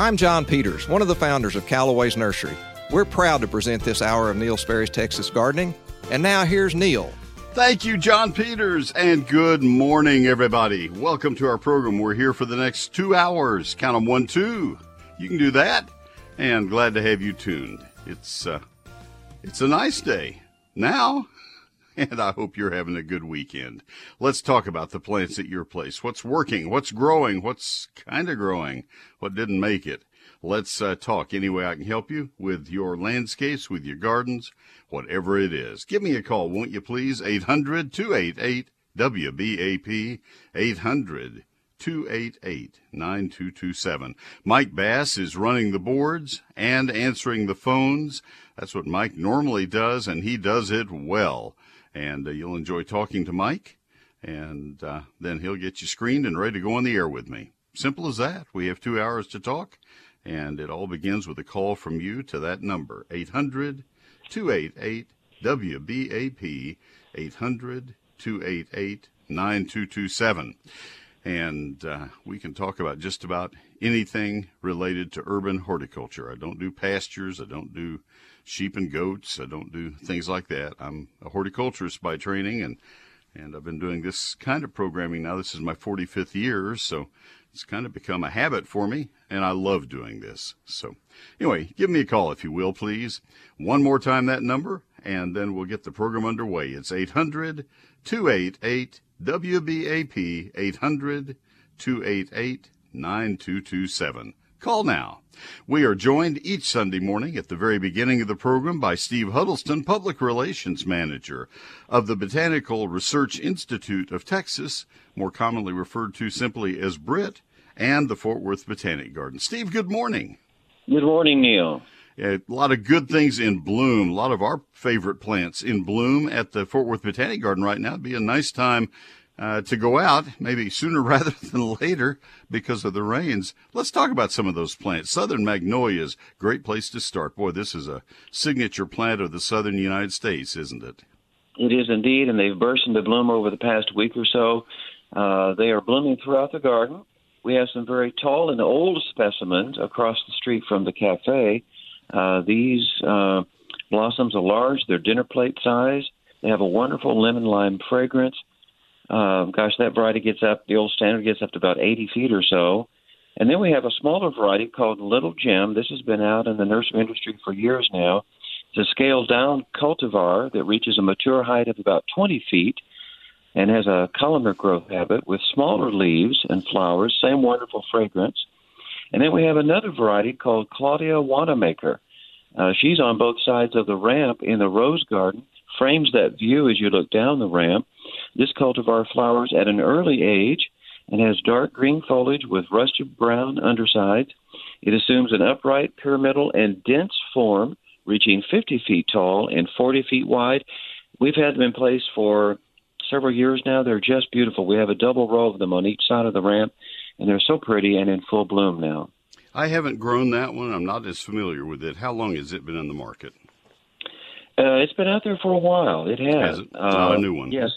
I'm John Peters, one of the founders of Callaway's Nursery. We're proud to present this hour of Neil Sperry's Texas Gardening. And now here's Neil. Thank you, John Peters, and good morning, everybody. Welcome to our program. We're here for the next two hours. Count them one, two. You can do that, and glad to have you tuned. It's uh, it's a nice day now, and I hope you're having a good weekend. Let's talk about the plants at your place. What's working? What's growing? What's kind of growing? What didn't make it? Let's uh, talk any way I can help you with your landscapes, with your gardens, whatever it is. Give me a call, won't you please? 800 288 WBAP 800 288 9227. Mike Bass is running the boards and answering the phones. That's what Mike normally does, and he does it well. And uh, you'll enjoy talking to Mike, and uh, then he'll get you screened and ready to go on the air with me. Simple as that. We have two hours to talk, and it all begins with a call from you to that number 800 288 WBAP 800 288 9227. And uh, we can talk about just about anything related to urban horticulture. I don't do pastures, I don't do sheep and goats, I don't do things like that. I'm a horticulturist by training, and, and I've been doing this kind of programming now. This is my 45th year, so it's kind of become a habit for me, and I love doing this. So, anyway, give me a call if you will, please. One more time that number, and then we'll get the program underway. It's 800 288 WBAP 800 288 9227. Call now. We are joined each Sunday morning at the very beginning of the program by Steve Huddleston, Public Relations Manager of the Botanical Research Institute of Texas, more commonly referred to simply as BRIT, and the Fort Worth Botanic Garden. Steve, good morning. Good morning, Neil. A lot of good things in bloom. A lot of our favorite plants in bloom at the Fort Worth Botanic Garden right now. It'd be a nice time uh, to go out, maybe sooner rather than later because of the rains. Let's talk about some of those plants. Southern magnolias, great place to start. Boy, this is a signature plant of the southern United States, isn't it? It is indeed, and they've burst into bloom over the past week or so. Uh, they are blooming throughout the garden. We have some very tall and old specimens across the street from the cafe. Uh, these uh, blossoms are large, they're dinner plate size. They have a wonderful lemon lime fragrance. Um, gosh, that variety gets up, the old standard gets up to about 80 feet or so. And then we have a smaller variety called Little Gem. This has been out in the nursery industry for years now. It's a scaled down cultivar that reaches a mature height of about 20 feet and has a columnar growth habit with smaller leaves and flowers, same wonderful fragrance. And then we have another variety called Claudia Wannamaker. Uh, she's on both sides of the ramp in the rose garden, frames that view as you look down the ramp. This cultivar flowers at an early age and has dark green foliage with rusty brown undersides. It assumes an upright, pyramidal, and dense form, reaching 50 feet tall and 40 feet wide. We've had them in place for several years now. They're just beautiful. We have a double row of them on each side of the ramp, and they're so pretty and in full bloom now. I haven't grown that one. I'm not as familiar with it. How long has it been in the market? Uh, it's been out there for a while. It has. has it? Uh, a new one. Yes.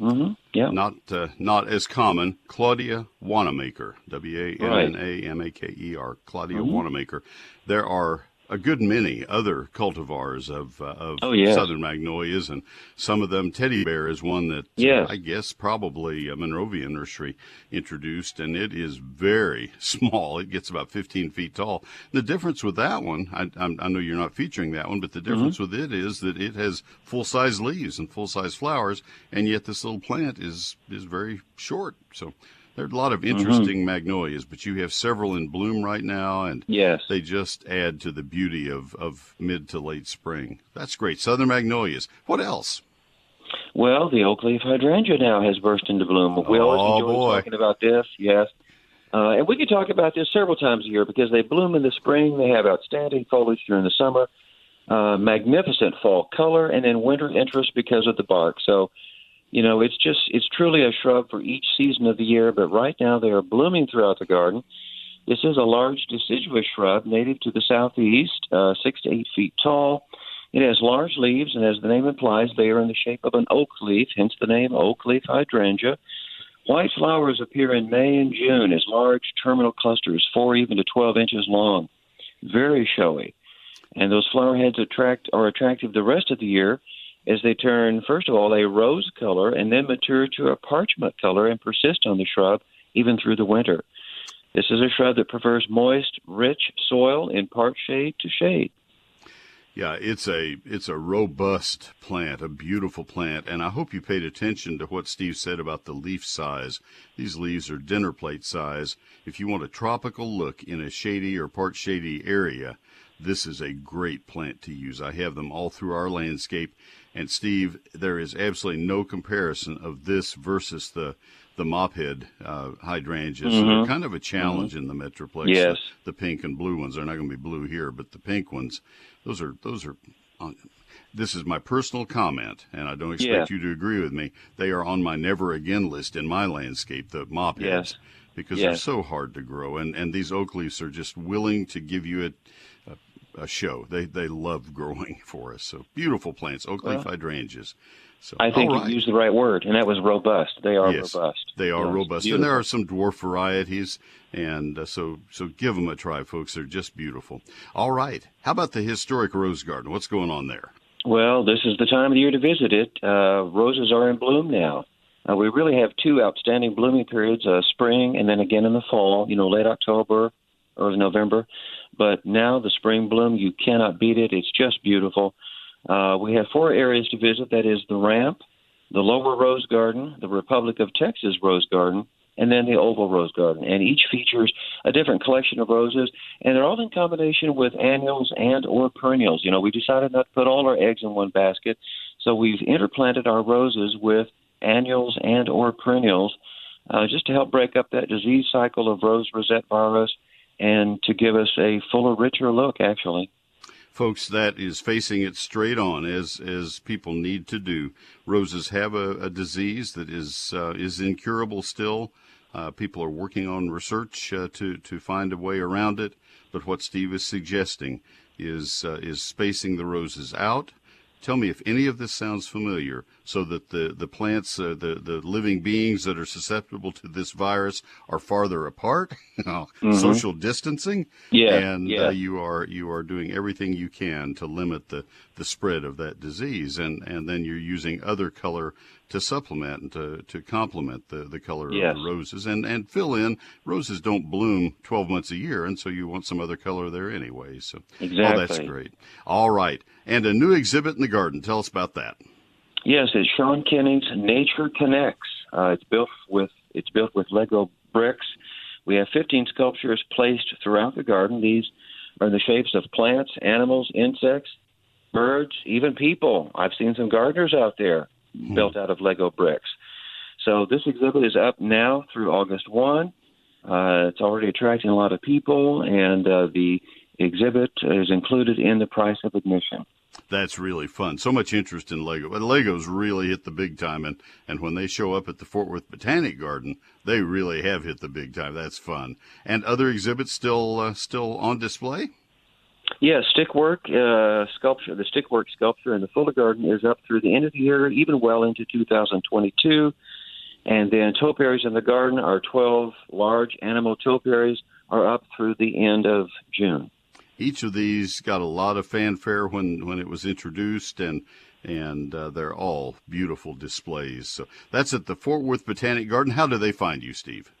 Mm-hmm. Yeah. Not uh, not as common. Claudia Wannamaker, W A N N A M A K E R, Claudia mm-hmm. Wannamaker. There are a good many other cultivars of uh, of oh, yes. southern magnolias, and some of them. Teddy Bear is one that yes. uh, I guess probably a Monrovia nursery introduced, and it is very small. It gets about 15 feet tall. The difference with that one, I, I know you're not featuring that one, but the mm-hmm. difference mm-hmm. with it is that it has full size leaves and full size flowers, and yet this little plant is is very short. So there are a lot of mm-hmm. interesting mm-hmm. magnolias, but you have several in bloom right now, and yes. they just add to the beauty of, of mid to late spring. That's great. Southern magnolias. What else? Well, the oak leaf hydrangea now has burst into bloom. We oh, always enjoy boy. talking about this, yes. Uh, and we can talk about this several times a year because they bloom in the spring. They have outstanding foliage during the summer, uh, magnificent fall color, and then winter interest because of the bark. So you know, it's just it's truly a shrub for each season of the year. But right now they are blooming throughout the garden. This is a large deciduous shrub native to the southeast, uh, six to eight feet tall. It has large leaves, and as the name implies, they are in the shape of an oak leaf, hence the name oak leaf hydrangea. White flowers appear in May and June as large terminal clusters, four even to 12 inches long. Very showy. And those flower heads attract are attractive the rest of the year as they turn, first of all, a rose color and then mature to a parchment color and persist on the shrub even through the winter. This is a shrub that prefers moist, rich soil in part shade to shade. Yeah, it's a it's a robust plant, a beautiful plant, and I hope you paid attention to what Steve said about the leaf size. These leaves are dinner plate size. If you want a tropical look in a shady or part shady area, this is a great plant to use. I have them all through our landscape, and Steve, there is absolutely no comparison of this versus the the mophead uh, hydrangeas. Mm-hmm. They're kind of a challenge mm-hmm. in the Metroplex. Yes. The, the, pink and blue ones. They're not going to be blue here, but the pink ones, those are those are. On, this is my personal comment, and I don't expect yeah. you to agree with me. They are on my never again list in my landscape. The mopheads. Yes. Because yes. they're so hard to grow, and, and these oak leaves are just willing to give you a, a, show. They they love growing for us. So beautiful plants, oak leaf well, hydrangeas. So, I think right. you used the right word, and that was robust. They are yes, robust. They are yes, robust, beautiful. and there are some dwarf varieties, and uh, so so give them a try, folks. They're just beautiful. All right, how about the historic rose garden? What's going on there? Well, this is the time of the year to visit it. Uh, roses are in bloom now. Uh, we really have two outstanding blooming periods: uh, spring, and then again in the fall. You know, late October or November. But now the spring bloom, you cannot beat it. It's just beautiful. Uh, we have four areas to visit. That is the Ramp, the Lower Rose Garden, the Republic of Texas Rose Garden, and then the Oval Rose Garden. And each features a different collection of roses, and they're all in combination with annuals and or perennials. You know, we decided not to put all our eggs in one basket, so we've interplanted our roses with annuals and or perennials uh, just to help break up that disease cycle of rose rosette virus and to give us a fuller, richer look, actually folks, that is facing it straight on, as as people need to do. Roses have a, a disease that is uh, is incurable still. Uh, people are working on research uh, to to find a way around it. But what Steve is suggesting is uh, is spacing the roses out Tell me if any of this sounds familiar, so that the the plants, uh, the the living beings that are susceptible to this virus are farther apart, mm-hmm. social distancing, yeah, and yeah. Uh, you are you are doing everything you can to limit the the spread of that disease, and and then you're using other color to supplement and to, to complement the, the color yes. of the roses and, and fill in. Roses don't bloom 12 months a year, and so you want some other color there anyway. So, exactly. Oh, that's great. All right. And a new exhibit in the garden. Tell us about that. Yes, it's Sean Kenney's Nature Connects. Uh, it's built with it's built with Lego bricks. We have 15 sculptures placed throughout the garden. These are the shapes of plants, animals, insects, birds, even people. I've seen some gardeners out there mm-hmm. built out of Lego bricks. So this exhibit is up now through August 1. Uh, it's already attracting a lot of people, and uh, the exhibit is included in the price of admission. That's really fun. So much interest in Lego. But Legos really hit the big time, and, and when they show up at the Fort Worth Botanic Garden, they really have hit the big time. That's fun. And other exhibits still uh, still on display. Yeah, stickwork uh, sculpture. The stickwork sculpture in the Fuller Garden is up through the end of the year, even well into 2022. And then topiaries in the garden, our 12 large animal topiaries, are up through the end of June. Each of these got a lot of fanfare when, when it was introduced, and and uh, they're all beautiful displays. So that's at the Fort Worth Botanic Garden. How do they find you, Steve?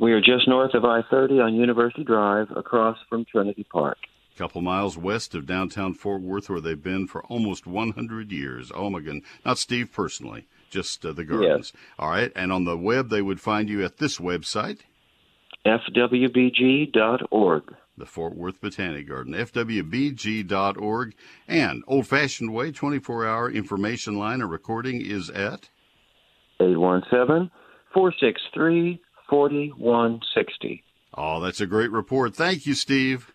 We are just north of I 30 on University Drive, across from Trinity Park couple miles west of downtown Fort Worth, where they've been for almost 100 years. Oh my goodness. Not Steve personally, just uh, the gardens. Yes. All right. And on the web, they would find you at this website fwbg.org. The Fort Worth Botanic Garden, fwbg.org. And old fashioned way, 24 hour information line, a recording is at 817 463 4160. Oh, that's a great report. Thank you, Steve.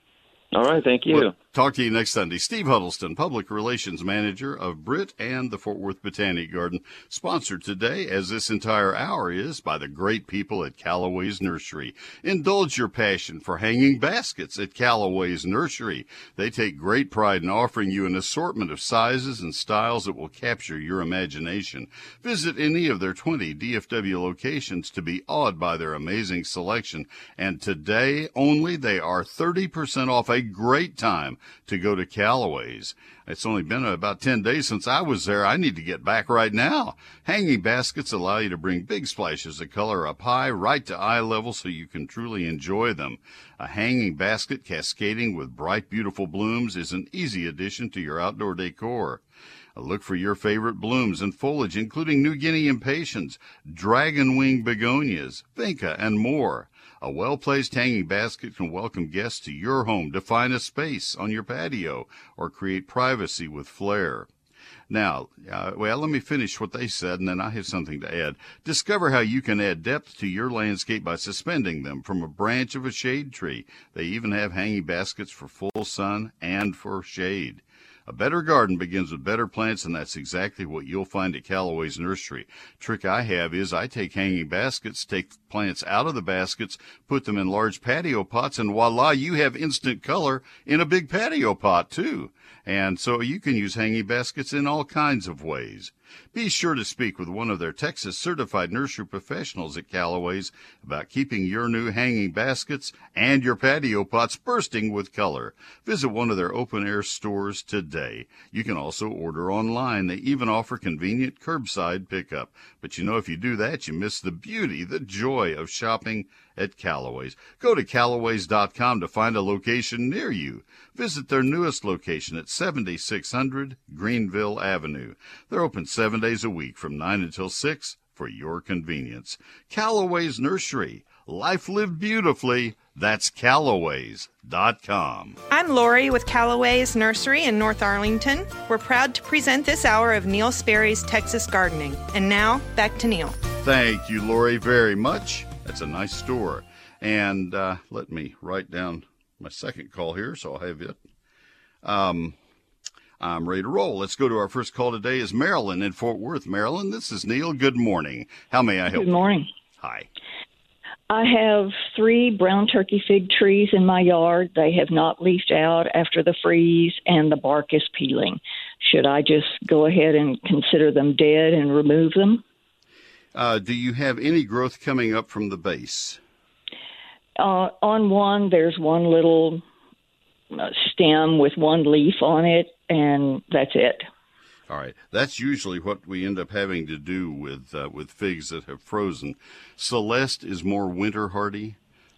All right. Thank you. Well, Talk to you next Sunday. Steve Huddleston, Public Relations Manager of BRIT and the Fort Worth Botanic Garden, sponsored today, as this entire hour is, by the great people at Callaway's Nursery. Indulge your passion for hanging baskets at Callaway's Nursery. They take great pride in offering you an assortment of sizes and styles that will capture your imagination. Visit any of their 20 DFW locations to be awed by their amazing selection. And today only, they are 30% off a great time to go to Callaway's. It's only been about 10 days since I was there. I need to get back right now. Hanging baskets allow you to bring big splashes of color up high, right to eye level, so you can truly enjoy them. A hanging basket cascading with bright, beautiful blooms is an easy addition to your outdoor decor. Look for your favorite blooms and foliage, including New Guinea impatiens, dragon wing begonias, vinca, and more. A well placed hanging basket can welcome guests to your home, define a space on your patio, or create privacy with flair. Now, uh, well, let me finish what they said, and then I have something to add. Discover how you can add depth to your landscape by suspending them from a branch of a shade tree. They even have hanging baskets for full sun and for shade. A better garden begins with better plants, and that's exactly what you'll find at Callaway's Nursery. Trick I have is I take hanging baskets, take plants out of the baskets, put them in large patio pots, and voila, you have instant color in a big patio pot too. And so you can use hanging baskets in all kinds of ways. Be sure to speak with one of their Texas certified nursery professionals at Callaway's about keeping your new hanging baskets and your patio pots bursting with color. Visit one of their open air stores today. You can also order online. They even offer convenient curbside pickup. But you know, if you do that, you miss the beauty, the joy of shopping at Callaway's. Go to Callaways.com to find a location near you. Visit their newest location at 7600 Greenville Avenue. They're open seven days a week from 9 until 6 for your convenience. Callaway's Nursery. Life lived beautifully. That's Callaways.com. I'm Lori with Callaway's Nursery in North Arlington. We're proud to present this hour of Neil Sperry's Texas Gardening. And now, back to Neil. Thank you, Lori, very much. That's a nice store. And uh, let me write down my second call here so I'll have it. Um, I'm ready to roll. Let's go to our first call today is Marilyn in Fort Worth. Marilyn, this is Neil. Good morning. How may I help Good morning. you? Hi. I have three brown turkey fig trees in my yard. They have not leafed out after the freeze, and the bark is peeling. Should I just go ahead and consider them dead and remove them? Uh, do you have any growth coming up from the base? Uh, on one, there's one little uh, stem with one leaf on it, and that's it. All right, that's usually what we end up having to do with uh, with figs that have frozen. Celeste is more winter hardy,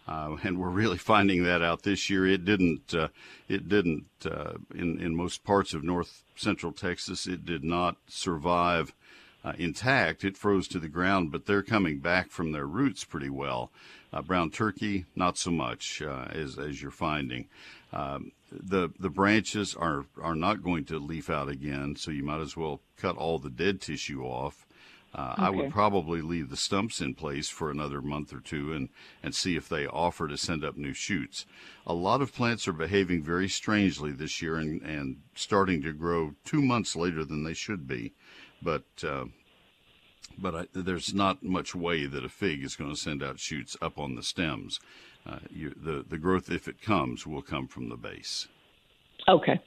uh, and we're really finding that out this year. It didn't uh, it didn't uh, in in most parts of north central Texas. It did not survive uh, intact. It froze to the ground, but they're coming back from their roots pretty well. Uh, brown turkey, not so much as as you're finding. Um, the the branches are are not going to leaf out again, so you might as well cut all the dead tissue off. Uh, okay. I would probably leave the stumps in place for another month or two and, and see if they offer to send up new shoots. A lot of plants are behaving very strangely this year and, and starting to grow two months later than they should be. But uh, but I, there's not much way that a fig is going to send out shoots up on the stems uh, you, the the growth, if it comes, will come from the base. Okay.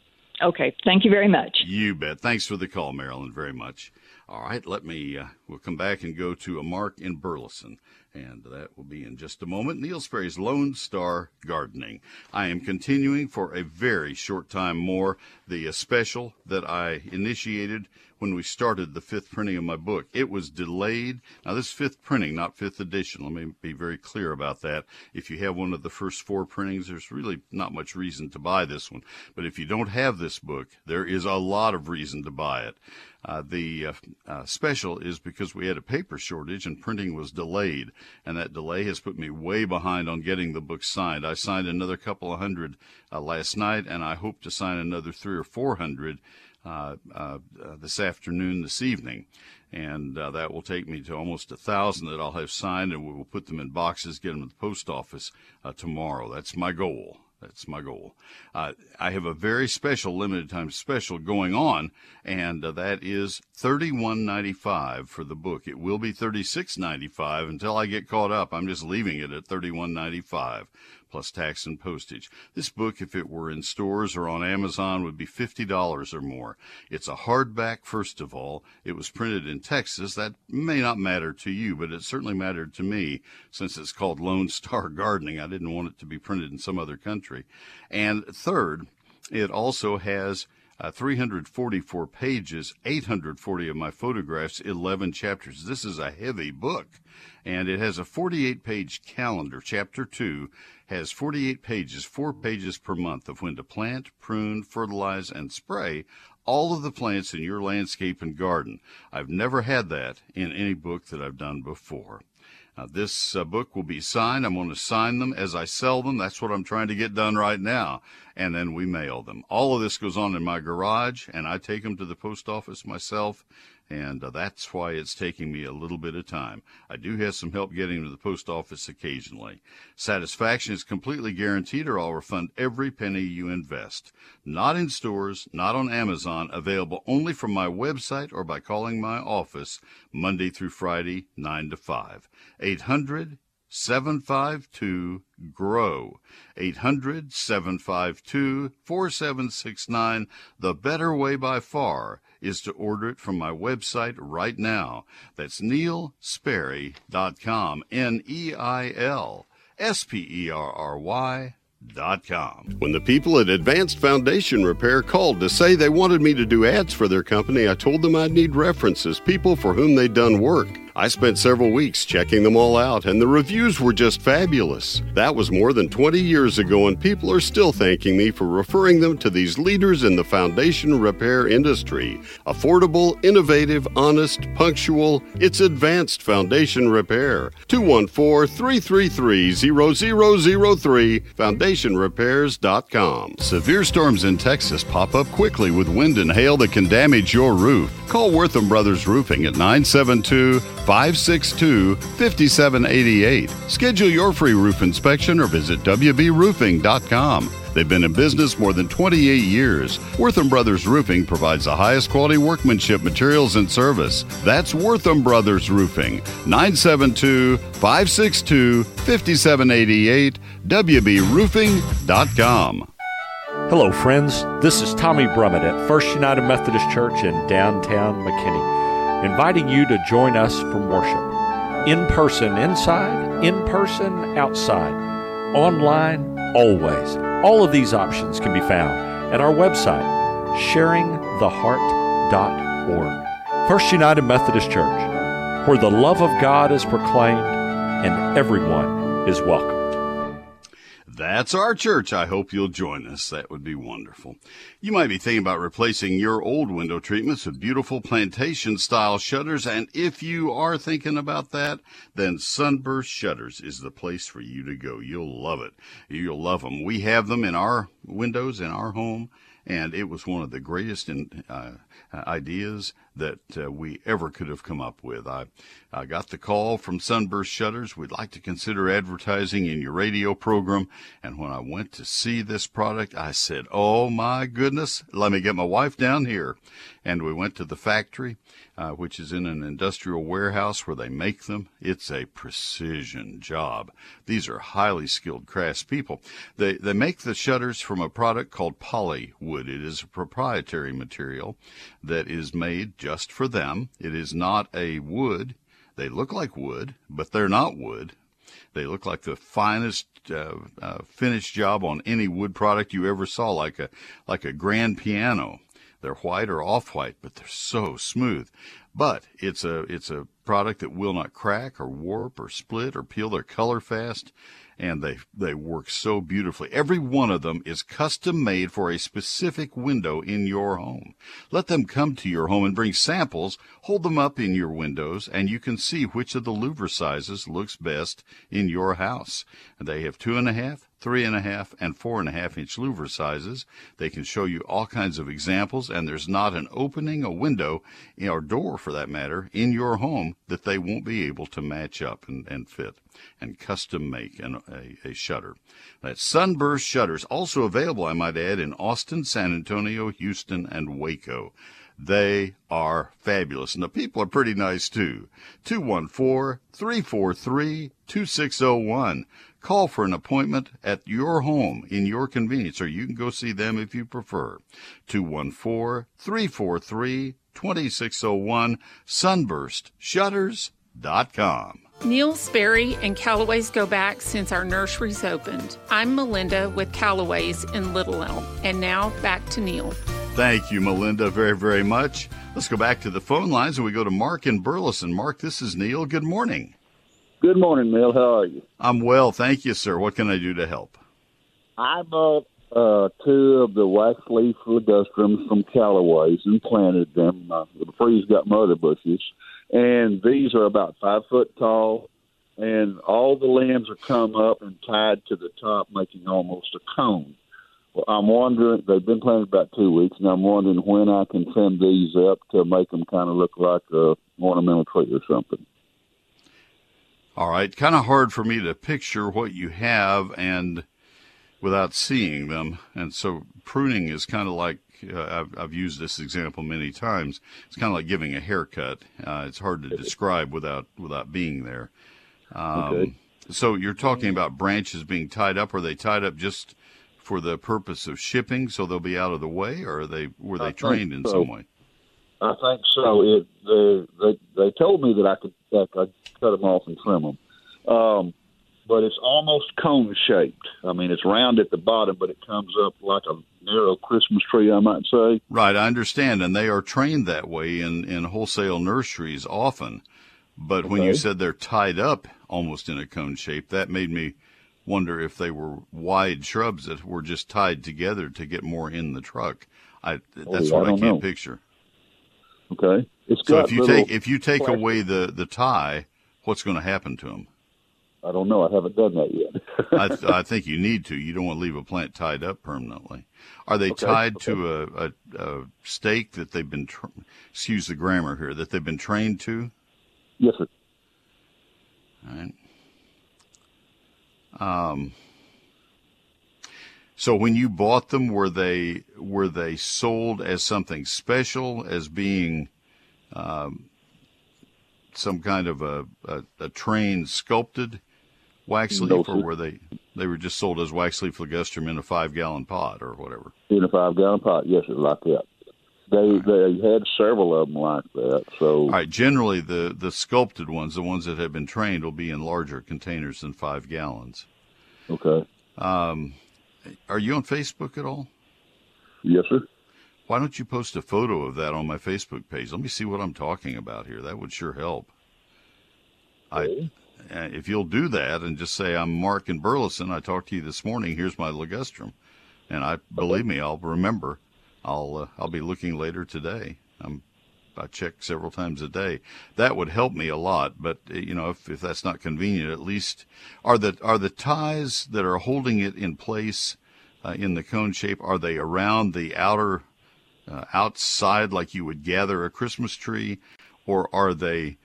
Okay. Thank you very much. You bet. Thanks for the call, Marilyn. Very much. All right. Let me. Uh, we'll come back and go to a Mark in Burleson, and that will be in just a moment. Neil Sperry's Lone Star Gardening. I am continuing for a very short time more the uh, special that I initiated when we started the fifth printing of my book. It was delayed. Now, this fifth printing, not fifth edition. Let me be very clear about that. If you have one of the first four printings, there's really not much reason to buy this one. But if you don't have this book, there is a lot of reason to buy it. Uh, the uh, uh, special is because we had a paper shortage and printing was delayed, and that delay has put me way behind on getting the book signed. I signed another couple of hundred uh, last night, and I hope to sign another three or four hundred uh, uh, this afternoon, this evening. And uh, that will take me to almost a thousand that I'll have signed, and we will put them in boxes, get them to the post office tomorrow. That's my goal. That's my goal. Uh, I have a very special limited time special going on, and uh, that is thirty one ninety five for the book. It will be thirty six ninety five until I get caught up. I'm just leaving it at thirty one ninety five plus tax and postage. This book, if it were in stores or on Amazon, would be $50 or more. It's a hardback, first of all. It was printed in Texas. That may not matter to you, but it certainly mattered to me since it's called Lone Star Gardening. I didn't want it to be printed in some other country. And third, it also has uh, 344 pages, 840 of my photographs, 11 chapters. This is a heavy book, and it has a 48 page calendar. Chapter 2 has 48 pages, four pages per month of when to plant, prune, fertilize, and spray all of the plants in your landscape and garden. I've never had that in any book that I've done before. Now, this uh, book will be signed. I'm going to sign them as I sell them. That's what I'm trying to get done right now. And then we mail them. All of this goes on in my garage, and I take them to the post office myself and uh, that's why it's taking me a little bit of time. I do have some help getting to the post office occasionally. Satisfaction is completely guaranteed, or I'll refund every penny you invest. Not in stores, not on Amazon, available only from my website or by calling my office Monday through Friday, 9 to 5. 800 752 GROW. 800 752 4769. The better way by far is to order it from my website right now. That's neilsperry.com. N E I L S P E R R Y. When the people at Advanced Foundation Repair called to say they wanted me to do ads for their company, I told them I'd need references, people for whom they'd done work. I spent several weeks checking them all out, and the reviews were just fabulous. That was more than 20 years ago, and people are still thanking me for referring them to these leaders in the foundation repair industry. Affordable, innovative, honest, punctual, it's advanced foundation repair. 214 333 0003, foundationrepairs.com. Severe storms in Texas pop up quickly with wind and hail that can damage your roof. Call Wortham Brothers Roofing at 972 562 5788. Schedule your free roof inspection or visit WBRoofing.com. They've been in business more than 28 years. Wortham Brothers Roofing provides the highest quality workmanship, materials, and service. That's Wortham Brothers Roofing. 972 562 5788. WBRoofing.com. Hello, friends. This is Tommy Brummett at First United Methodist Church in downtown McKinney inviting you to join us for worship. In person inside, in person outside, online always. All of these options can be found at our website, sharingtheheart.org. First United Methodist Church, where the love of God is proclaimed and everyone is welcome. That's our church. I hope you'll join us. That would be wonderful. You might be thinking about replacing your old window treatments with beautiful plantation style shutters. And if you are thinking about that, then Sunburst Shutters is the place for you to go. You'll love it. You'll love them. We have them in our windows in our home and it was one of the greatest in, uh, ideas that uh, we ever could have come up with. I, I got the call from Sunburst Shutters. We'd like to consider advertising in your radio program. And when I went to see this product, I said, Oh my goodness, let me get my wife down here. And we went to the factory uh, which is in an industrial warehouse where they make them. It's a precision job. These are highly skilled craftspeople. They, they make the shutters from a product called polywood. It is a proprietary material that is made just for them. It is not a wood. They look like wood, but they're not wood. They look like the finest uh, uh, finished job on any wood product you ever saw, like a like a grand piano. They're white or off white, but they're so smooth. But it's a it's a product that will not crack or warp or split or peel their color fast and they they work so beautifully. Every one of them is custom made for a specific window in your home. Let them come to your home and bring samples, hold them up in your windows, and you can see which of the louver sizes looks best in your house. They have two and a half, three and a half, and four and a half inch louver sizes. They can show you all kinds of examples, and there's not an opening, a window, or door for that matter, in your home that they won't be able to match up and, and fit and custom make an, a, a shutter. That's Sunburst Shutters, also available, I might add, in Austin, San Antonio, Houston, and Waco. They are fabulous. And the people are pretty nice too. 214 343 2601. Call for an appointment at your home in your convenience, or you can go see them if you prefer. 214 343 2601. Sunburstshutters.com. Neil Sperry and Callaway's go back since our nurseries opened. I'm Melinda with Callaway's in Little Elm. And now back to Neil. Thank you, Melinda, very, very much. Let's go back to the phone lines and we go to Mark in Burleson. Mark, this is Neil. Good morning. Good morning, Neil. How are you? I'm well, thank you, sir. What can I do to help? I bought uh, two of the wax leaf ligustrums from Callaway's and planted them. Uh, the freeze got mother bushes, and these are about five foot tall, and all the limbs are come up and tied to the top, making almost a cone. Well, I'm wondering, they've been planted about two weeks, and I'm wondering when I can trim these up to make them kind of look like a ornamental tree or something. All right, kind of hard for me to picture what you have and without seeing them. And so pruning is kind of like uh, I've, I've, used this example many times. It's kind of like giving a haircut. Uh, it's hard to describe without without being there. Um, okay. So you're talking about branches being tied up. Are they tied up just for the purpose of shipping, so they'll be out of the way, or are they were they I trained in so. some way? I think so. It they, they they told me that I could that I cut them off and trim them, um, but it's almost cone shaped. I mean, it's round at the bottom, but it comes up like a narrow Christmas tree, I might say. Right, I understand, and they are trained that way in in wholesale nurseries often. But okay. when you said they're tied up almost in a cone shape, that made me wonder if they were wide shrubs that were just tied together to get more in the truck. I that's oh, what I, I can't know. picture. Okay. It's so if you take if you take plastic. away the the tie, what's going to happen to them? I don't know. I haven't done that yet. I, th- I think you need to. You don't want to leave a plant tied up permanently. Are they okay. tied okay. to a, a, a, stake that they've been, tra- excuse the grammar here, that they've been trained to? Yes, sir. All right. Um, so when you bought them, were they were they sold as something special, as being um, some kind of a, a, a trained sculpted wax leaf, or were they they were just sold as wax leaf ligustrum in a five gallon pot or whatever? In a five gallon pot, yes, like that. They right. they had several of them like that. So all right, generally the the sculpted ones, the ones that have been trained, will be in larger containers than five gallons. Okay. Um, are you on Facebook at all? Yes, sir. Why don't you post a photo of that on my Facebook page? Let me see what I'm talking about here. That would sure help. Okay. I, uh, if you'll do that and just say I'm Mark in Burleson, I talked to you this morning. Here's my ligustrum, and I believe me, I'll remember. I'll uh, I'll be looking later today. I'm I check several times a day. That would help me a lot. But you know, if, if that's not convenient, at least are the are the ties that are holding it in place uh, in the cone shape are they around the outer uh, outside like you would gather a Christmas tree, or are they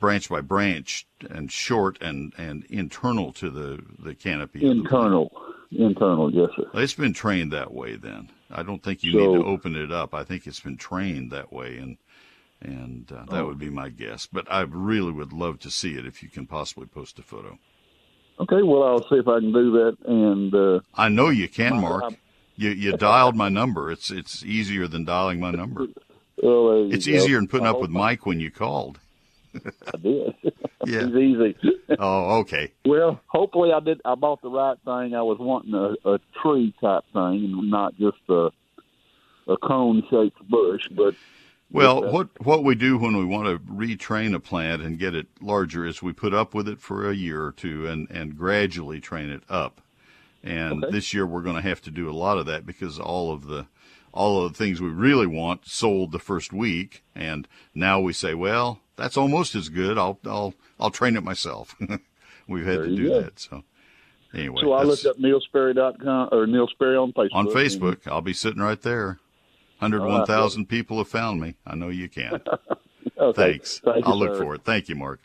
branch by branch and short and and internal to the the canopy? Internal, the internal, yes, sir. It's been trained that way then. I don't think you so, need to open it up. I think it's been trained that way, and and uh, that oh. would be my guess. But I really would love to see it if you can possibly post a photo. Okay, well I'll see if I can do that. And uh, I know you can, Mark. I, you you dialed my number. It's it's easier than dialing my number. Well, it's easier than putting up with Mike when you called. I did. Yeah, it's easy. oh, okay. Well, hopefully I did. I bought the right thing. I was wanting a, a tree type thing, and not just a a cone shaped bush, but well, uh, what what we do when we want to retrain a plant and get it larger is we put up with it for a year or two and and gradually train it up. And okay. this year we're going to have to do a lot of that because all of the all of the things we really want sold the first week, and now we say, well, that's almost as good. I'll I'll I'll train it myself. We've had there to do go. that. So anyway, so I looked up neilsperry.com or Neil Sperry on Facebook. On Facebook, I'll be sitting right there. 101,000 right. people have found me. I know you can. Okay. Thanks. Thank I'll look sir. for it. Thank you, Mark.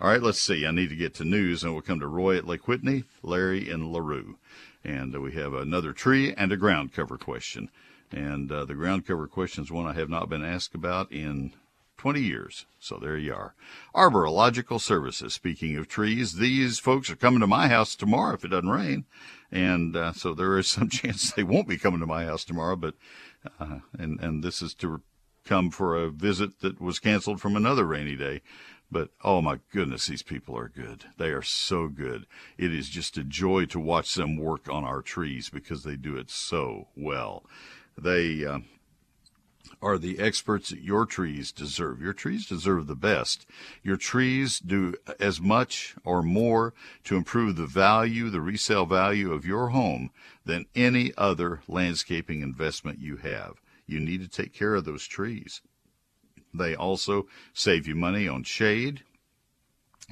All right, let's see. I need to get to news, and we'll come to Roy at Lake Whitney, Larry in LaRue. And uh, we have another tree and a ground cover question. And uh, the ground cover question is one I have not been asked about in 20 years. So there you are. Arborilogical Services. Speaking of trees, these folks are coming to my house tomorrow if it doesn't rain. And uh, so there is some chance they won't be coming to my house tomorrow, but uh, and and this is to come for a visit that was canceled from another rainy day. But oh my goodness, these people are good. They are so good. It is just a joy to watch them work on our trees because they do it so well. They uh, are the experts that your trees deserve. Your trees deserve the best. Your trees do as much or more to improve the value, the resale value of your home than any other landscaping investment you have. You need to take care of those trees. They also save you money on shade.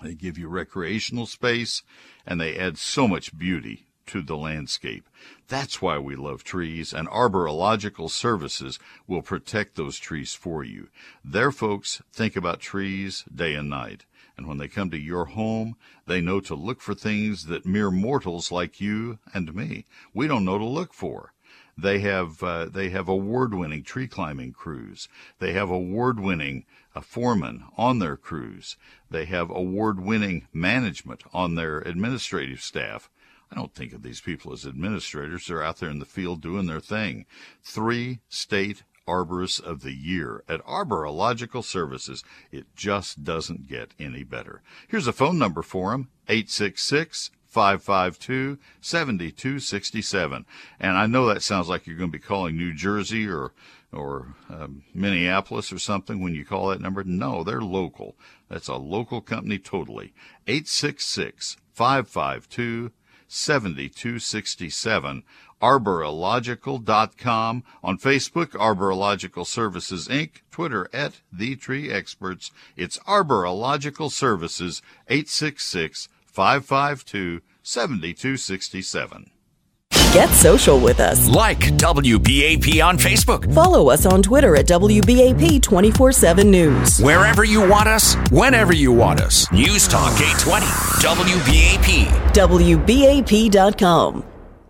They give you recreational space and they add so much beauty to the landscape. That's why we love trees, and Arborilogical services will protect those trees for you. Their folks think about trees day and night, and when they come to your home, they know to look for things that mere mortals like you and me, we don't know to look for. They have uh, they have award-winning tree climbing crews. They have award-winning uh, foremen on their crews. They have award-winning management on their administrative staff. I don't think of these people as administrators. They're out there in the field doing their thing. Three state arborists of the year at Arborilogical Services. It just doesn't get any better. Here's a phone number for them 866 552 7267. And I know that sounds like you're going to be calling New Jersey or or um, Minneapolis or something when you call that number. No, they're local. That's a local company totally. 866 552 7267. Arborilogical.com. On Facebook, Arborilogical Services Inc. Twitter at The Tree Experts. It's Arborilogical Services, 866 552 7267. Get social with us. Like WBAP on Facebook. Follow us on Twitter at WBAP 24 7 News. Wherever you want us, whenever you want us. News Talk 820, WBAP. WBAP.com.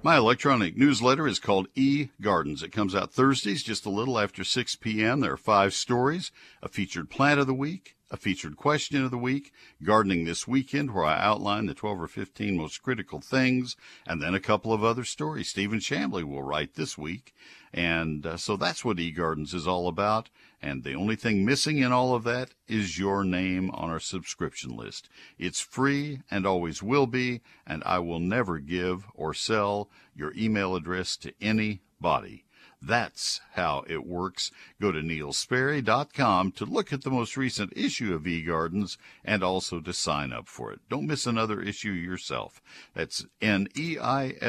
My electronic newsletter is called E Gardens. It comes out Thursdays just a little after 6 p.m. There are five stories, a featured plant of the week, a featured question of the week, gardening this weekend, where I outline the 12 or 15 most critical things, and then a couple of other stories. Stephen Chamblee will write this week. And uh, so that's what eGardens is all about. And the only thing missing in all of that is your name on our subscription list. It's free and always will be, and I will never give or sell your email address to anybody. That's how it works. Go to neilsperry.com to look at the most recent issue of eGardens and also to sign up for it. Don't miss another issue yourself. That's N-E-I-L-S-P-E-R-R-Y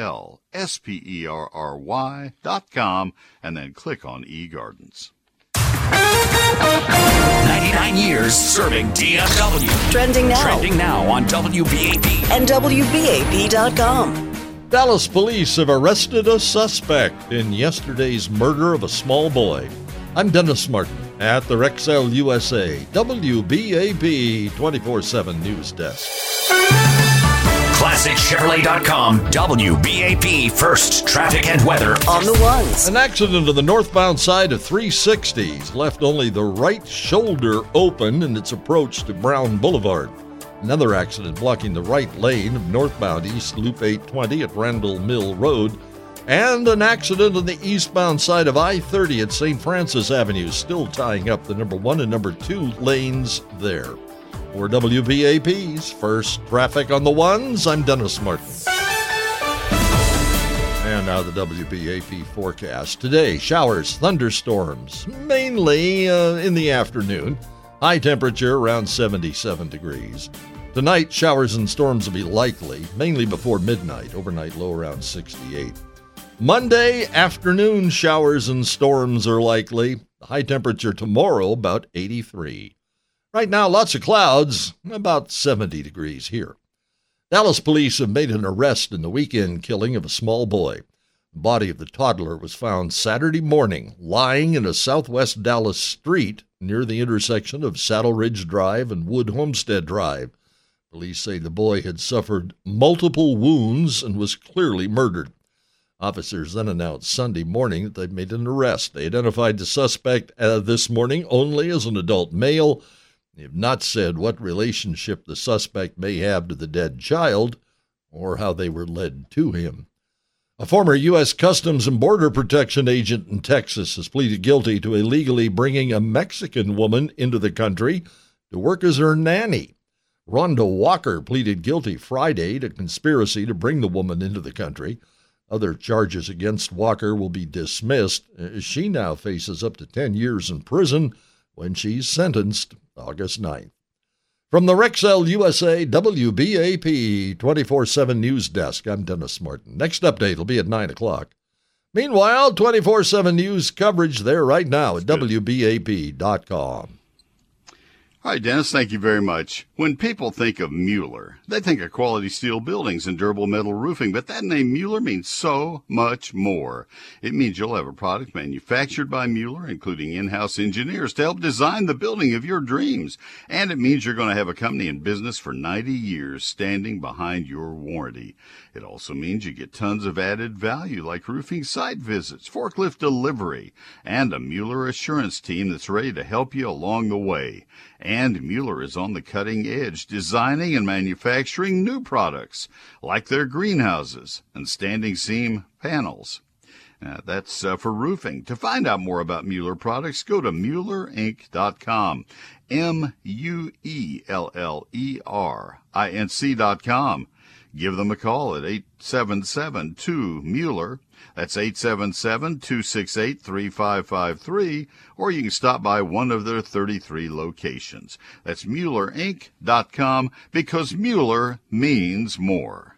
dot com and then click on eGardens. 99 years serving DFW. Trending now. Trending now on WBAP. And WBAP.com. Dallas police have arrested a suspect in yesterday's murder of a small boy. I'm Dennis Martin at the Rexel USA WBAP 24 7 News Desk. ClassicChevrolet.com, WBAP, first traffic and weather. On the ones. An accident on the northbound side of 360s left only the right shoulder open in its approach to Brown Boulevard. Another accident blocking the right lane of northbound East Loop 820 at Randol Mill Road. And an accident on the eastbound side of I 30 at St. Francis Avenue, still tying up the number one and number two lanes there. For WBAP's First Traffic on the Ones, I'm Dennis Martin. And now the WBAP forecast. Today, showers, thunderstorms, mainly uh, in the afternoon. High temperature around 77 degrees. Tonight, showers and storms will be likely, mainly before midnight. Overnight low around 68. Monday afternoon, showers and storms are likely. The high temperature tomorrow, about 83. Right now, lots of clouds, about 70 degrees here. Dallas police have made an arrest in the weekend killing of a small boy. The body of the toddler was found Saturday morning, lying in a southwest Dallas street near the intersection of Saddle Ridge Drive and Wood Homestead Drive. Police say the boy had suffered multiple wounds and was clearly murdered. Officers then announced Sunday morning that they'd made an arrest. They identified the suspect uh, this morning only as an adult male. They have not said what relationship the suspect may have to the dead child or how they were led to him. A former U.S. Customs and Border Protection agent in Texas has pleaded guilty to illegally bringing a Mexican woman into the country to work as her nanny. Rhonda Walker pleaded guilty Friday to conspiracy to bring the woman into the country. Other charges against Walker will be dismissed. She now faces up to 10 years in prison when she's sentenced August 9th. From the Rexel USA WBAP 24 7 News Desk, I'm Dennis Martin. Next update will be at 9 o'clock. Meanwhile, 24 7 news coverage there right now at WBAP.com. All right, Dennis, thank you very much. When people think of Mueller, they think of quality steel buildings and durable metal roofing, but that name Mueller means so much more. It means you'll have a product manufactured by Mueller, including in-house engineers to help design the building of your dreams. And it means you're going to have a company in business for 90 years standing behind your warranty. It also means you get tons of added value like roofing site visits, forklift delivery, and a Mueller assurance team that's ready to help you along the way. Mueller is on the cutting edge, designing and manufacturing new products like their greenhouses and standing seam panels. Uh, that's uh, for roofing. To find out more about Mueller products, go to MuellerInc.com. M U E L L E R I N C.com. Give them a call at 877 2 Mueller. That's 877 268 3553, or you can stop by one of their 33 locations. That's MuellerInc.com because Mueller means more.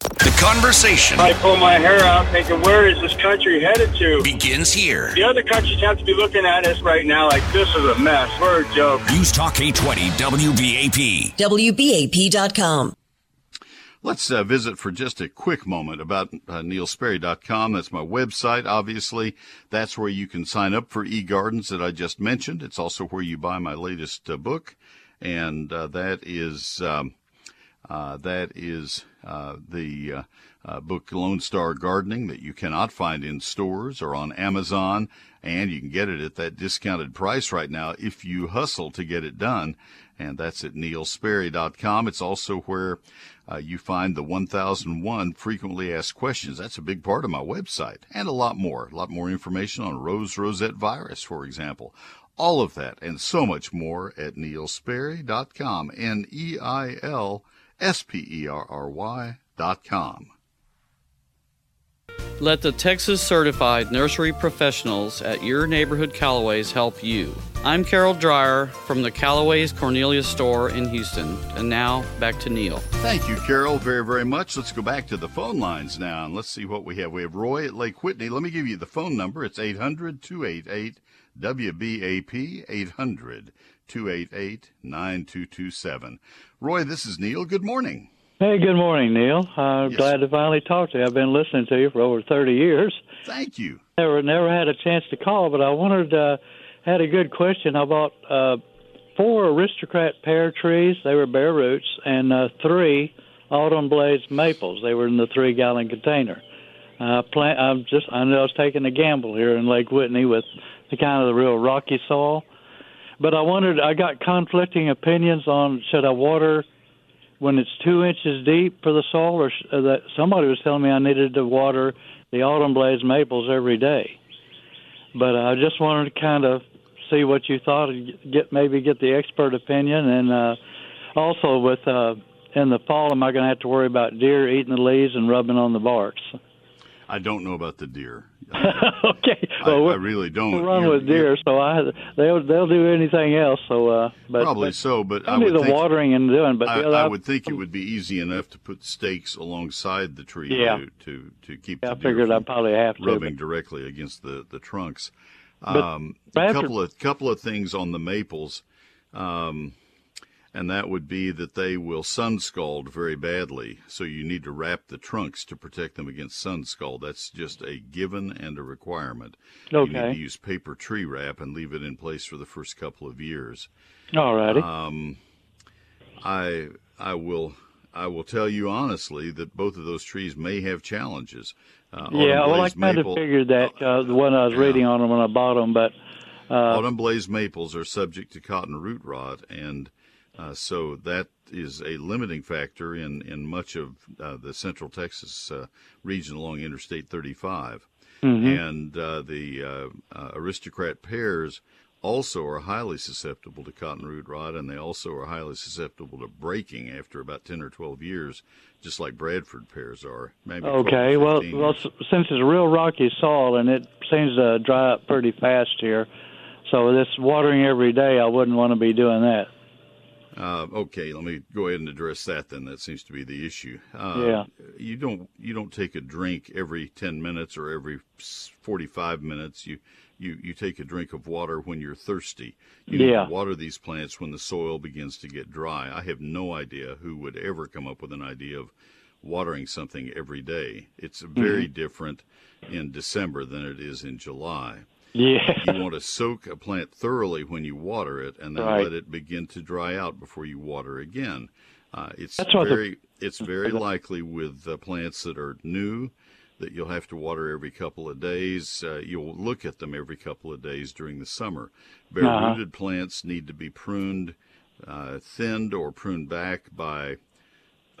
The conversation I pull my hair out thinking, where is this country headed to? begins here. The other countries have to be looking at us right now like this is a mess. We're a joke. News Talk 820 WBAP. WBAP.com. Let's uh, visit for just a quick moment about uh, neilsperry.com. That's my website, obviously. That's where you can sign up for eGardens that I just mentioned. It's also where you buy my latest uh, book, and uh, that is um, uh, that is uh, the book Lone Star Gardening that you cannot find in stores or on Amazon, and you can get it at that discounted price right now if you hustle to get it done. And that's at neilsperry.com. It's also where uh, you find the 1001 frequently asked questions. That's a big part of my website, and a lot more. A lot more information on rose rosette virus, for example. All of that and so much more at neilsperry.com. N E I L S P E R R Y dot com. Let the Texas certified nursery professionals at your neighborhood Callaways help you. I'm Carol Dreyer from the Callaways Cornelia store in Houston. And now back to Neil. Thank you, Carol, very, very much. Let's go back to the phone lines now and let's see what we have. We have Roy at Lake Whitney. Let me give you the phone number. It's 800 288 WBAP 800 288 9227. Roy, this is Neil. Good morning. Hey, good morning, Neil. I'm Yes. glad to finally talk to you. I've been listening to you for over 30 years. Thank you. Never, never had a chance to call, but I wondered, uh, had a good question. I bought uh, four aristocrat pear trees. They were bare roots, and uh, three autumn blaze maples. They were in the three gallon container. Uh, plant. I'm just. I know I was taking a gamble here in Lake Whitney with the kind of the real rocky soil. But I wondered. I got conflicting opinions on should I water when it's two inches deep for the soil, or uh, that somebody was telling me I needed to water the autumn blaze maples every day. But I just wanted to kind of see what you thought, and get maybe get the expert opinion, and uh, also with uh, in the fall, am I going to have to worry about deer eating the leaves and rubbing on the barks? I don't know about the deer. okay, I, well, I really don't. run You're- with deer, so I they'll they'll do anything else. So, uh, but Probably but so, but I would the think- watering and doing. But I, I would think it would be easy enough to put stakes alongside the tree Yeah. to, to to keep Yeah, the I figured I'd probably have to, rubbing directly against the the trunks. Um, a couple of couple of things on the maples. Um, and that would be that they will sun scald very badly. So you need to wrap the trunks to protect them against sun scald. That's just a given and a requirement. Okay. You need to use paper tree wrap and leave it in place for the first couple of years. All righty. Um, I I will I will tell you honestly that both of those trees may have challenges. Uh, yeah, well, I kind maple- of figured that uh, the one I was reading on them when I bought them, but uh, autumn blaze maples are subject to cotton root rot, and uh, so that is a limiting factor in in much of uh, the central Texas uh, region along Interstate 35. Mhm. And uh, the uh, uh, aristocrat pears also are highly susceptible to cotton root rot, and they also are highly susceptible to breaking after about 10 or 12 years, just like Bradford pears are. Maybe okay. Well, 15 well, since it's real rocky soil and it seems to dry up pretty fast here, so this watering every day, I wouldn't want to be doing that. Uh, okay, let me go ahead and address that then. That seems to be the issue. Uh, Yeah. You don't you don't take a drink every ten minutes or every forty five minutes. You you you take a drink of water when you're thirsty. You need Yeah. to water these plants when the soil begins to get dry. I have no idea who would ever come up with an idea of watering something every day. It's very Mhm. different in December than it is in July. Yeah. You want to soak a plant thoroughly when you water it, and then Right. let it begin to dry out before you water again. Uh, it's That's what the- very it's very likely with uh, plants that are new that you'll have to water every couple of days. Uh, you'll look at them every couple of days during the summer. Bare Uh-huh. rooted plants need to be pruned, uh, thinned, or pruned back by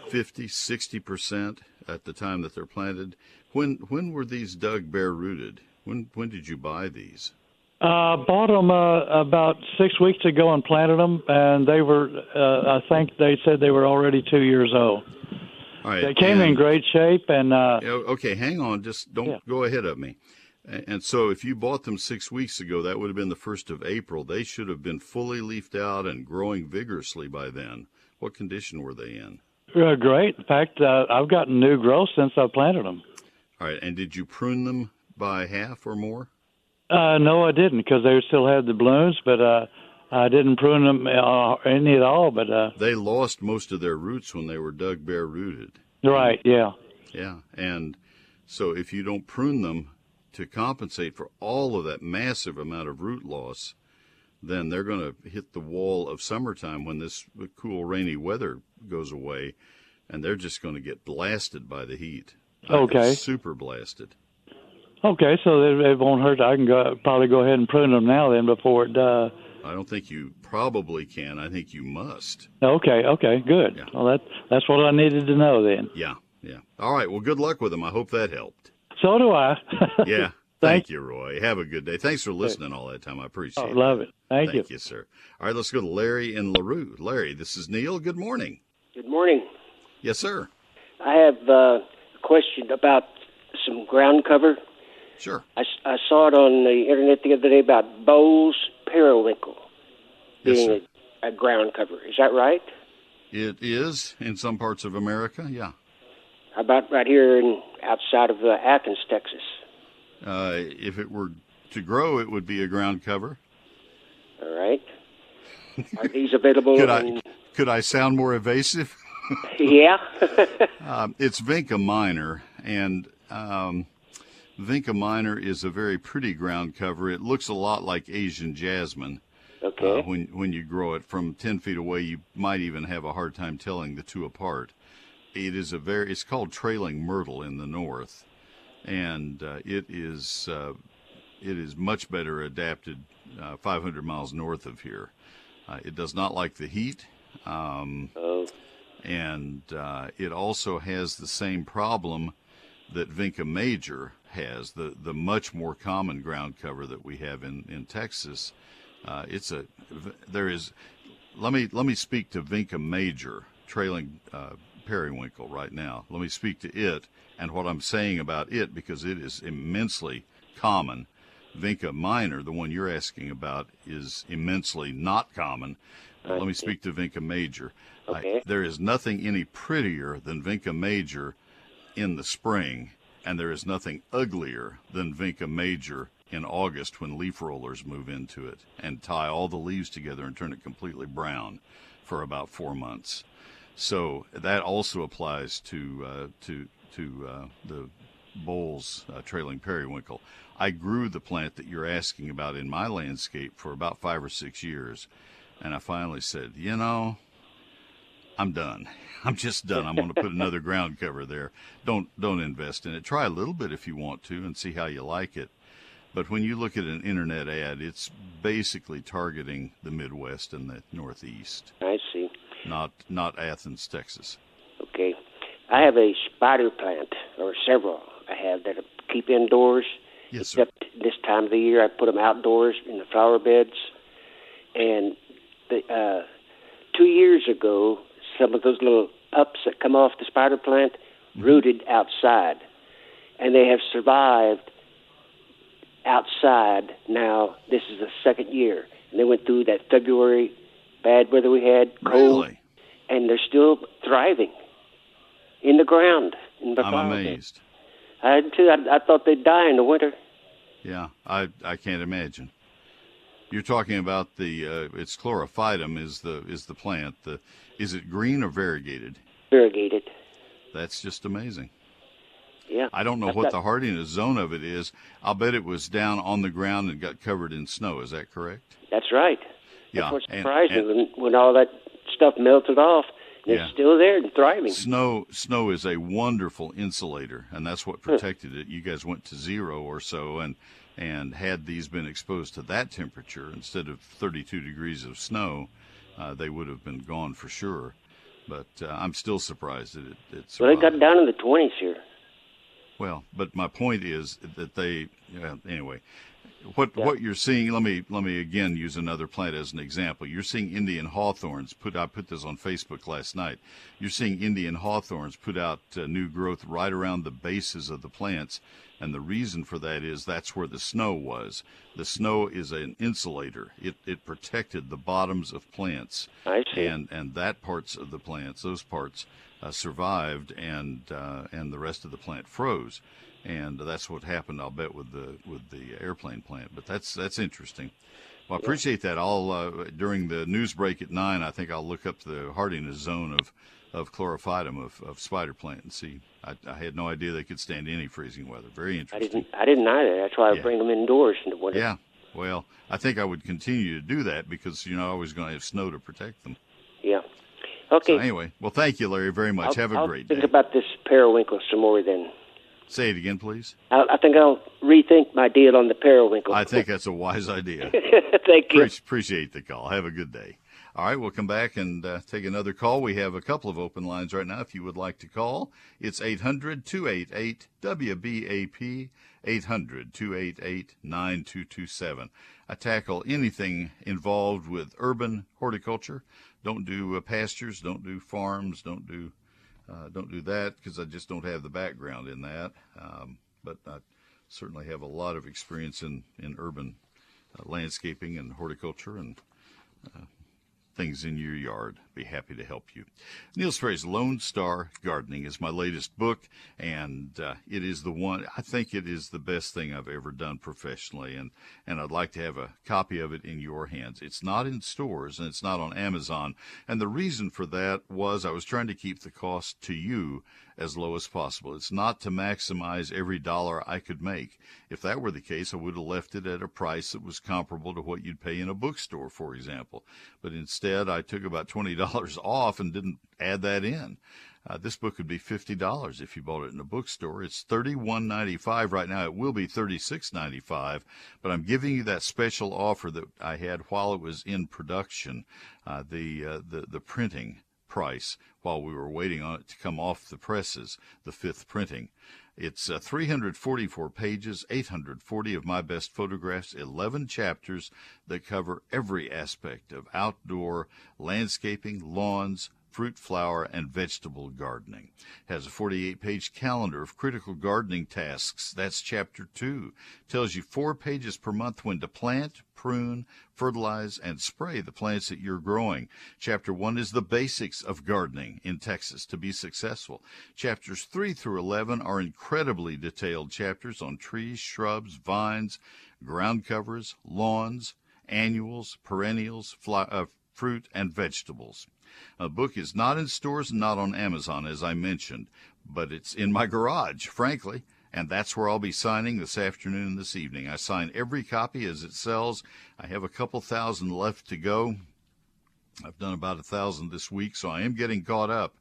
50, 60 percent at the time that they're planted. When when were these dug bare rooted? When when did you buy these? Uh, bought them uh, about six weeks ago and planted them, and they were. Uh, I think they said they were already two years old. Right, They came in great shape, and uh, Okay, hang on. Just don't go ahead of me. And so, if you bought them six weeks ago, that would have been the first of April. They should have been fully leafed out and growing vigorously by then. What condition were they in? uh, great. In fact, uh, I've gotten new growth since I planted them. All right, and did you prune them by half or more? Uh, no, I didn't because they still had the blooms, but uh, I didn't prune them uh, any at all. But uh, They lost most of their roots when they were dug bare rooted. right, yeah. Yeah, and so if you don't prune them to compensate for all of that massive amount of root loss, then they're going to hit the wall of summertime when this cool, rainy weather goes away, and they're just going to get blasted by the heat. Okay. super blasted. Okay, so it, it won't hurt. I can go, probably go ahead and prune them now then before it. Uh, I don't think you probably can. I think you must. okay, okay, good. Well, that that's what I needed to know then. Yeah, yeah. All right. Well, good luck with them. I hope that helped. So do I. Yeah. Thank you, Roy. Have a good day. Thanks for listening all that time. I appreciate Oh, it. love it. Thank you. Thank you, sir. All right, let's go to Larry in LaRue. Larry, this is Neil. Good morning. Good morning. Yes, sir. I have uh, a question about some ground cover. Sure. I saw it on the internet the other day about Bowles periwinkle being sir. a, a ground cover. Is that right? It is in some parts of America. Yeah. How about right here in outside of uh, Athens, Texas? Uh, if it were to grow, it would be a ground cover. All right. Are these available? Could I could I sound more evasive? yeah. um, it's Vinca minor, and um, Vinca minor is a very pretty ground cover. It looks a lot like Asian jasmine. Okay. Uh, when when you grow it from ten feet away, you might even have a hard time telling the two apart. It is a very. It's called trailing myrtle in the north, and uh, it is uh, it is much better adapted uh, 500 miles north of here. Uh, it does not like the heat. Um, and uh, it also has the same problem that Vinca major has, the, the much more common ground cover that we have in, in Texas. Uh, it's a there is let me let me speak to Vinca major trailing uh, periwinkle right now. Let me speak to it and what I'm saying about it because it is immensely common. Vinca minor, the one you're asking about, is immensely not common. Uh, let me speak to Vinca major. I- there is nothing any prettier than Vinca major in the spring, and there is nothing uglier than Vinca major in August when leaf rollers move into it and tie all the leaves together and turn it completely brown. for about four months. So that also applies to uh, to to uh, the Bowles uh, trailing periwinkle. I grew the plant that you're asking about in my landscape for about five or six years, and I finally said, you know, I'm done. I'm just done. I'm going to put another ground cover there. Don't don't invest in it. Try a little bit if you want to and see how you like it. But when you look at an internet ad, it's basically targeting the Midwest and the Northeast. I see. Not not Athens, Texas. Okay. I have a spider plant, or several I have that I keep indoors. Yes, sir. Except this time of the year, I put them outdoors in the flower beds. And the, uh, two years ago, some of those little pups that come off the spider plant mm-hmm. rooted outside, and they have survived outside. Now this is the second year, and they went through that February bad weather we had, cold, Really? and they're still thriving in the ground. In the I'm amazed. I too. I, I thought they'd die in the winter. Yeah, I I can't imagine. You're talking about the uh, it's chlorophytum is the is the plant. The is it green or variegated? Variegated. That's just amazing. Yeah. I don't know I've what got- the hardiness zone of it is. I'll bet it was down on the ground and got covered in snow. Is that correct? That's right. Yeah, That's what's and- surprising and- when, when all that stuff melted off. And Yeah. It's still there and thriving. Snow snow is a wonderful insulator, and that's what protected it. You guys went to zero or so, and and had these been exposed to that temperature instead of 32 degrees of snow, uh, they would have been gone for sure. But uh, I'm still surprised that it, it's Well, they got down in the 20s here. well. But my point is that they yeah, anyway. What what you're seeing? Let me let me again use another plant as an example. You're seeing Indian hawthorns put. I put this on Facebook last night. You're seeing Indian hawthorns put out uh, new growth right around the bases of the plants, and the reason for that is that's where the snow was. The snow is an insulator. It it protected the bottoms of plants. I see. And and that parts of the plants, those parts, uh, survived, and uh, and the rest of the plant froze and that's what happened. I'll bet with the with the airplane plant. But that's that's interesting. Well, I appreciate that. I'll uh, during the news break at nine. I think I'll look up the hardiness zone of of chlorophytum of, of spider plant and see. I, I had no idea they could stand any freezing weather. Very interesting. I didn't. I didn't either. That's why I Yeah. bring them indoors in the winter. Yeah. Well, I think I would continue to do that because you know I was going to have snow to protect them. Yeah. Okay. So anyway, well, thank you, Larry, very much. I'll, have a I'll great think day. about this periwinkle some more then. Say it again, please. I, I think I'll rethink my deal on the periwinkle. I think that's a wise idea. Thank you. Pre- appreciate the call. Have a good day. All right, we'll come back and uh, take another call. We have a couple of open lines right now. If you would like to call, it's 800 288 WBAP, 800 288 9227. I tackle anything involved with urban horticulture. Don't do uh, pastures, don't do farms, don't do uh, don't do that because I just don't have the background in that. Um, but I certainly have a lot of experience in in urban uh, landscaping and horticulture and uh, things in your yard. Be happy to help you. Neil Sperry's Lone Star Gardening is my latest book, and uh, it is the one I think it is the best thing I've ever done professionally, and and I'd like to have a copy of it in your hands. It's not in stores and it's not on Amazon, and the reason for that was I was trying to keep the cost to you as low as possible. It's not to maximize every dollar I could make. If that were the case, I would have left it at a price that was comparable to what you'd pay in a bookstore, for example. But instead, I took about $20 off and didn't add that in. Uh, this book would be fifty dollars if you bought it in a bookstore. It's thirty-one ninety-five right now. It will be thirty-six ninety-five, but I'm giving you that special offer that I had while it was in production, uh, the uh, the the printing price while we were waiting on it to come off the presses, the fifth printing. It's uh, 344 pages, 840 of my best photographs, 11 chapters that cover every aspect of outdoor landscaping, lawns, fruit, flower, and vegetable gardening. Has a 48 page calendar of critical gardening tasks. That's chapter 2. Tells you four pages per month when to plant, prune, fertilize, and spray the plants that you're growing. Chapter 1 is the basics of gardening in Texas to be successful. Chapters 3 through 11 are incredibly detailed chapters on trees, shrubs, vines, ground covers, lawns, annuals, perennials, fly, uh, fruit, and vegetables. The book is not in stores and not on Amazon, as I mentioned, but it's in my garage, frankly, and that's where I'll be signing this afternoon and this evening. I sign every copy as it sells. I have a couple thousand left to go. I've done about a thousand this week, so I am getting caught up.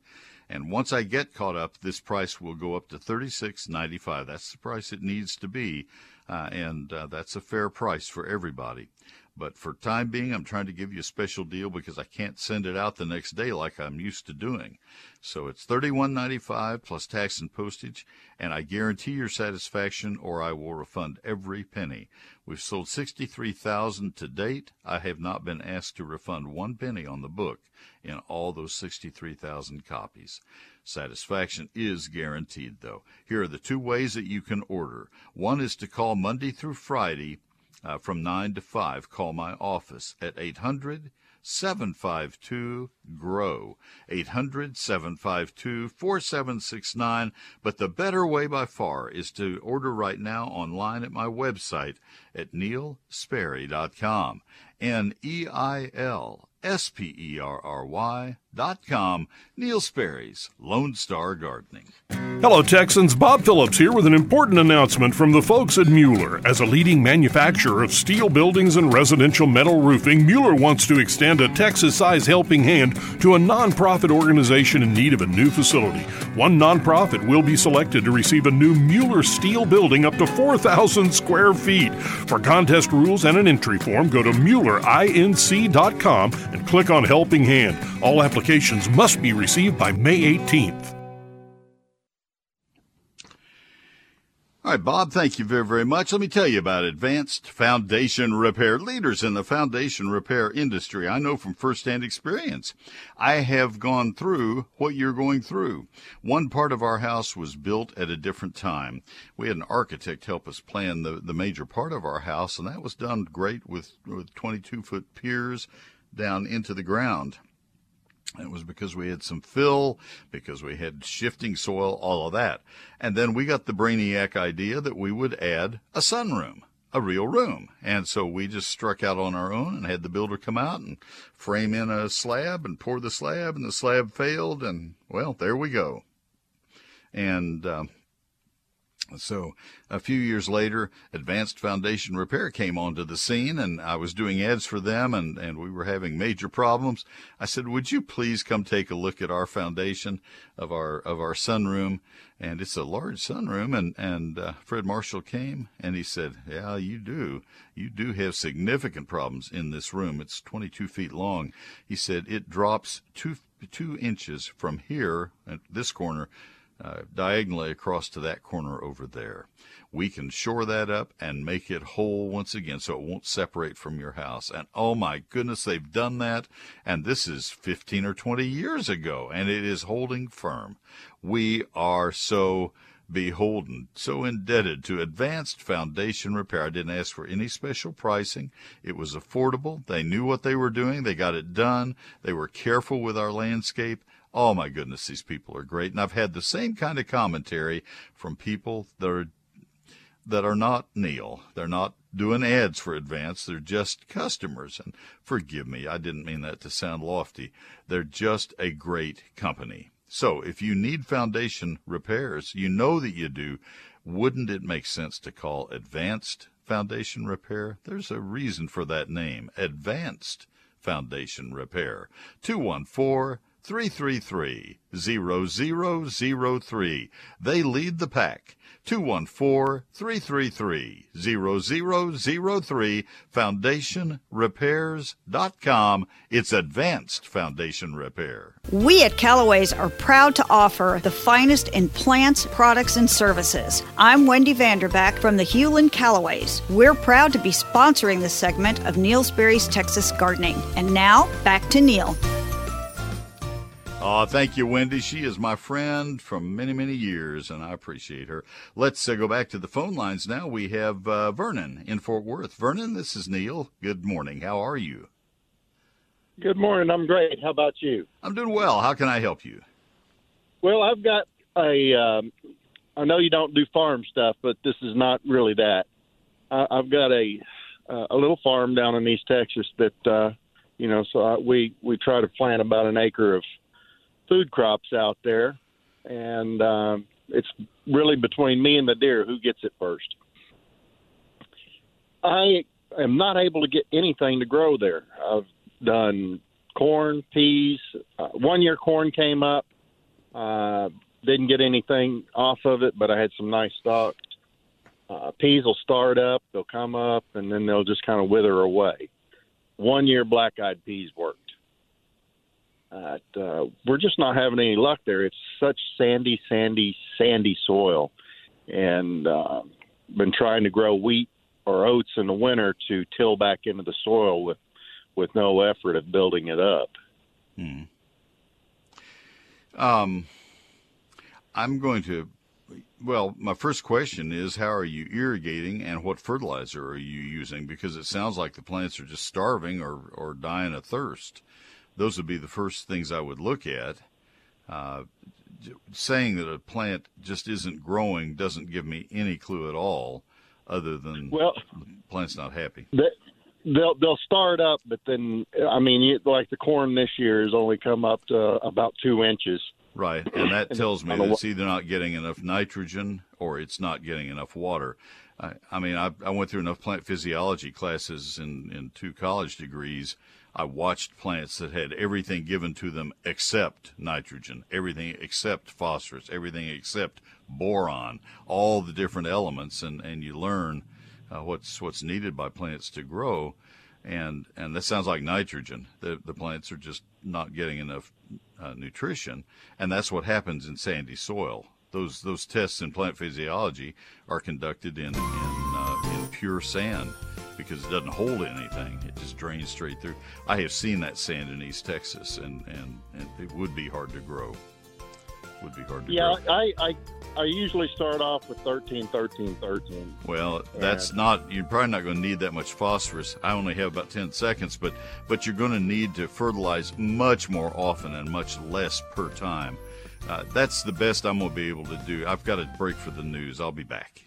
And once I get caught up, this price will go up to thirty six ninety five. That's the price it needs to be, uh, and uh, that's a fair price for everybody. But for time being, I'm trying to give you a special deal because I can't send it out the next day like I'm used to doing. So it's $31.95 plus tax and postage, and I guarantee your satisfaction or I will refund every penny. We've sold 63,000 to date. I have not been asked to refund one penny on the book in all those 63,000 copies. Satisfaction is guaranteed though. Here are the two ways that you can order. One is to call Monday through Friday uh, from 9 to 5. Call my office at 800 752 GROW. 800 752 4769. But the better way by far is to order right now online at my website at neilsperry.com. N E I L S P E R R Y dot com. Neil Sperry's Lone Star Gardening. Hello, Texans. Bob Phillips here with an important announcement from the folks at Mueller. As a leading manufacturer of steel buildings and residential metal roofing, Mueller wants to extend a Texas sized helping hand to a nonprofit organization in need of a new facility. One nonprofit will be selected to receive a new Mueller steel building up to 4,000 square feet. For contest rules and an entry form, go to MuellerINC.com and click on Helping Hand. All applications must be received by May 18th. All right, Bob, thank you very, very much. Let me tell you about Advanced Foundation Repair, leaders in the foundation repair industry. I know from firsthand experience. I have gone through what you're going through. One part of our house was built at a different time. We had an architect help us plan the, the major part of our house, and that was done great with, with 22 foot piers down into the ground. It was because we had some fill, because we had shifting soil, all of that. And then we got the brainiac idea that we would add a sunroom, a real room. And so we just struck out on our own and had the builder come out and frame in a slab and pour the slab, and the slab failed. And well, there we go. And um, so a few years later, Advanced Foundation Repair came onto the scene and I was doing ads for them and, and we were having major problems. I said, would you please come take a look at our foundation of our, of our sunroom? And it's a large sunroom. And, and, uh, Fred Marshall came and he said, yeah, you do. You do have significant problems in this room. It's 22 feet long. He said it drops two, two inches from here at this corner uh, diagonally across to that corner over there. We can shore that up and make it whole once again so it won't separate from your house. And oh my goodness, they've done that. And this is 15 or 20 years ago and it is holding firm. We are so beholden, so indebted to advanced foundation repair. I didn't ask for any special pricing. It was affordable. They knew what they were doing. They got it done. They were careful with our landscape Oh my goodness, these people are great. And I've had the same kind of commentary from people that are that are not Neil. They're not doing ads for Advance. They're just customers. And forgive me, I didn't mean that to sound lofty. They're just a great company. So if you need foundation repairs, you know that you do. Wouldn't it make sense to call Advanced Foundation Repair? There's a reason for that name. Advanced Foundation Repair. 214 333 0003. They lead the pack. 214-333-0003, foundationrepairs.com. It's advanced foundation repair. We at Callaway's are proud to offer the finest in plants, products, and services. I'm Wendy Vanderback from the Hulen Callaways. We're proud to be sponsoring this segment of Neil Sperry's Texas Gardening. And now, back to Neil. Oh, thank you, Wendy. She is my friend from many, many years, and I appreciate her. Let's uh, go back to the phone lines now. We have uh, Vernon in Fort Worth. Vernon, this is Neil. Good morning. How are you? Good morning. I'm great. How about you? I'm doing well. How can I help you? Well, I've got a. Um, I know you don't do farm stuff, but this is not really that. I, I've got a uh, a little farm down in East Texas that uh, You know, so I, we we try to plant about an acre of food crops out there, and um, it's really between me and the deer who gets it first. I am not able to get anything to grow there. I've done corn, peas. Uh, one year corn came up. Uh, didn't get anything off of it, but I had some nice stalks. Uh, peas will start up, they'll come up, and then they'll just kind of wither away. One year black eyed peas worked. Uh, we're just not having any luck there. It's such sandy, sandy, sandy soil, and uh, been trying to grow wheat or oats in the winter to till back into the soil with with no effort of building it up. Hmm. Um, I'm going to. Well, my first question is how are you irrigating and what fertilizer are you using? Because it sounds like the plants are just starving or, or dying of thirst. Those would be the first things I would look at. Uh, saying that a plant just isn't growing doesn't give me any clue at all, other than well, the plant's not happy. they'll they'll start up, but then I mean, you, like the corn this year has only come up to about two inches. Right, and that tells me that it's either not getting enough nitrogen or it's not getting enough water. I, I mean, I, I went through enough plant physiology classes in, in two college degrees. I watched plants that had everything given to them except nitrogen, everything except phosphorus, everything except boron, all the different elements, and, and you learn uh, what's what's needed by plants to grow and and that sounds like nitrogen. The the plants are just not getting enough uh, nutrition, and that's what happens in sandy soil. Those those tests in plant physiology are conducted in in, uh, in pure sand because it doesn't hold anything; it just drains straight through. I have seen that sand in East Texas, and and, and it would be hard to grow. Would be hard to yeah, grow. I, I I usually start off with 13, 13, 13. Well, that's not. You're probably not going to need that much phosphorus. I only have about ten seconds, but but you're going to need to fertilize much more often and much less per time. Uh, that's the best I'm going to be able to do. I've got a break for the news. I'll be back.